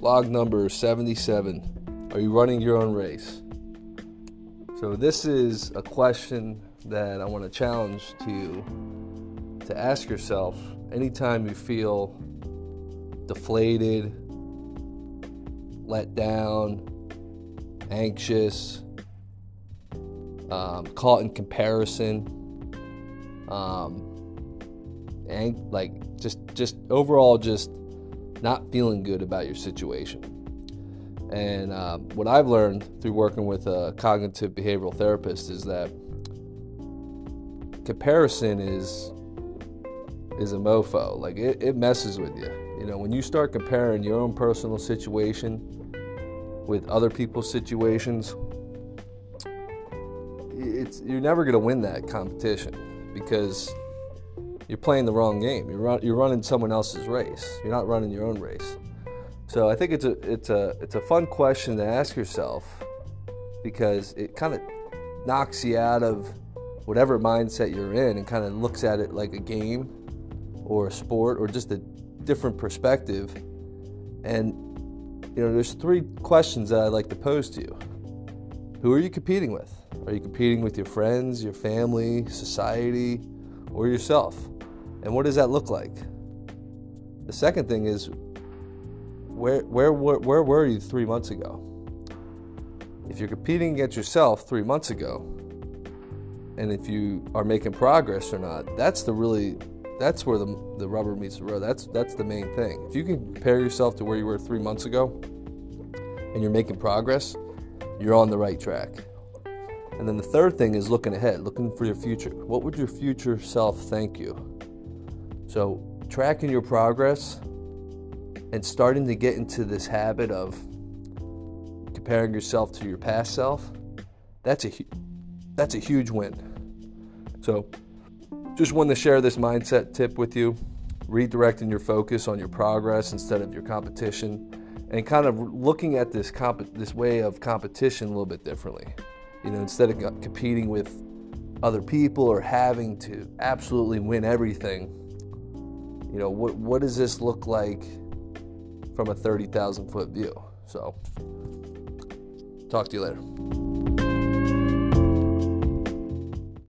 Log number 77 Are you running your own race? So, this is a question that I want to challenge to you to ask yourself anytime you feel deflated, let down, anxious, um, caught in comparison, um, and like just just overall just not feeling good about your situation. And um, what I've learned through working with a cognitive behavioral therapist is that comparison is is a mofo. Like it, it messes with you. You know, when you start comparing your own personal situation with other people's situations, it's you're never going to win that competition because you're playing the wrong game. You're run, you're running someone else's race. You're not running your own race. So I think it's a it's a it's a fun question to ask yourself because it kind of knocks you out of whatever mindset you're in and kind of looks at it like a game or a sport or just a different perspective. And you know, there's three questions that I'd like to pose to you. Who are you competing with? Are you competing with your friends, your family, society, or yourself? And what does that look like? The second thing is where where where, where were you 3 months ago? If you're competing against yourself 3 months ago, and if you are making progress or not, that's the really that's where the, the rubber meets the road. That's that's the main thing. If you can compare yourself to where you were three months ago, and you're making progress, you're on the right track. And then the third thing is looking ahead, looking for your future. What would your future self thank you? So tracking your progress and starting to get into this habit of comparing yourself to your past self, that's a that's a huge win. So just wanted to share this mindset tip with you, redirecting your focus on your progress instead of your competition, and kind of looking at this comp- this way of competition a little bit differently. You know, instead of competing with other people or having to absolutely win everything, you know, what what does this look like from a 30,000 foot view? So, talk to you later.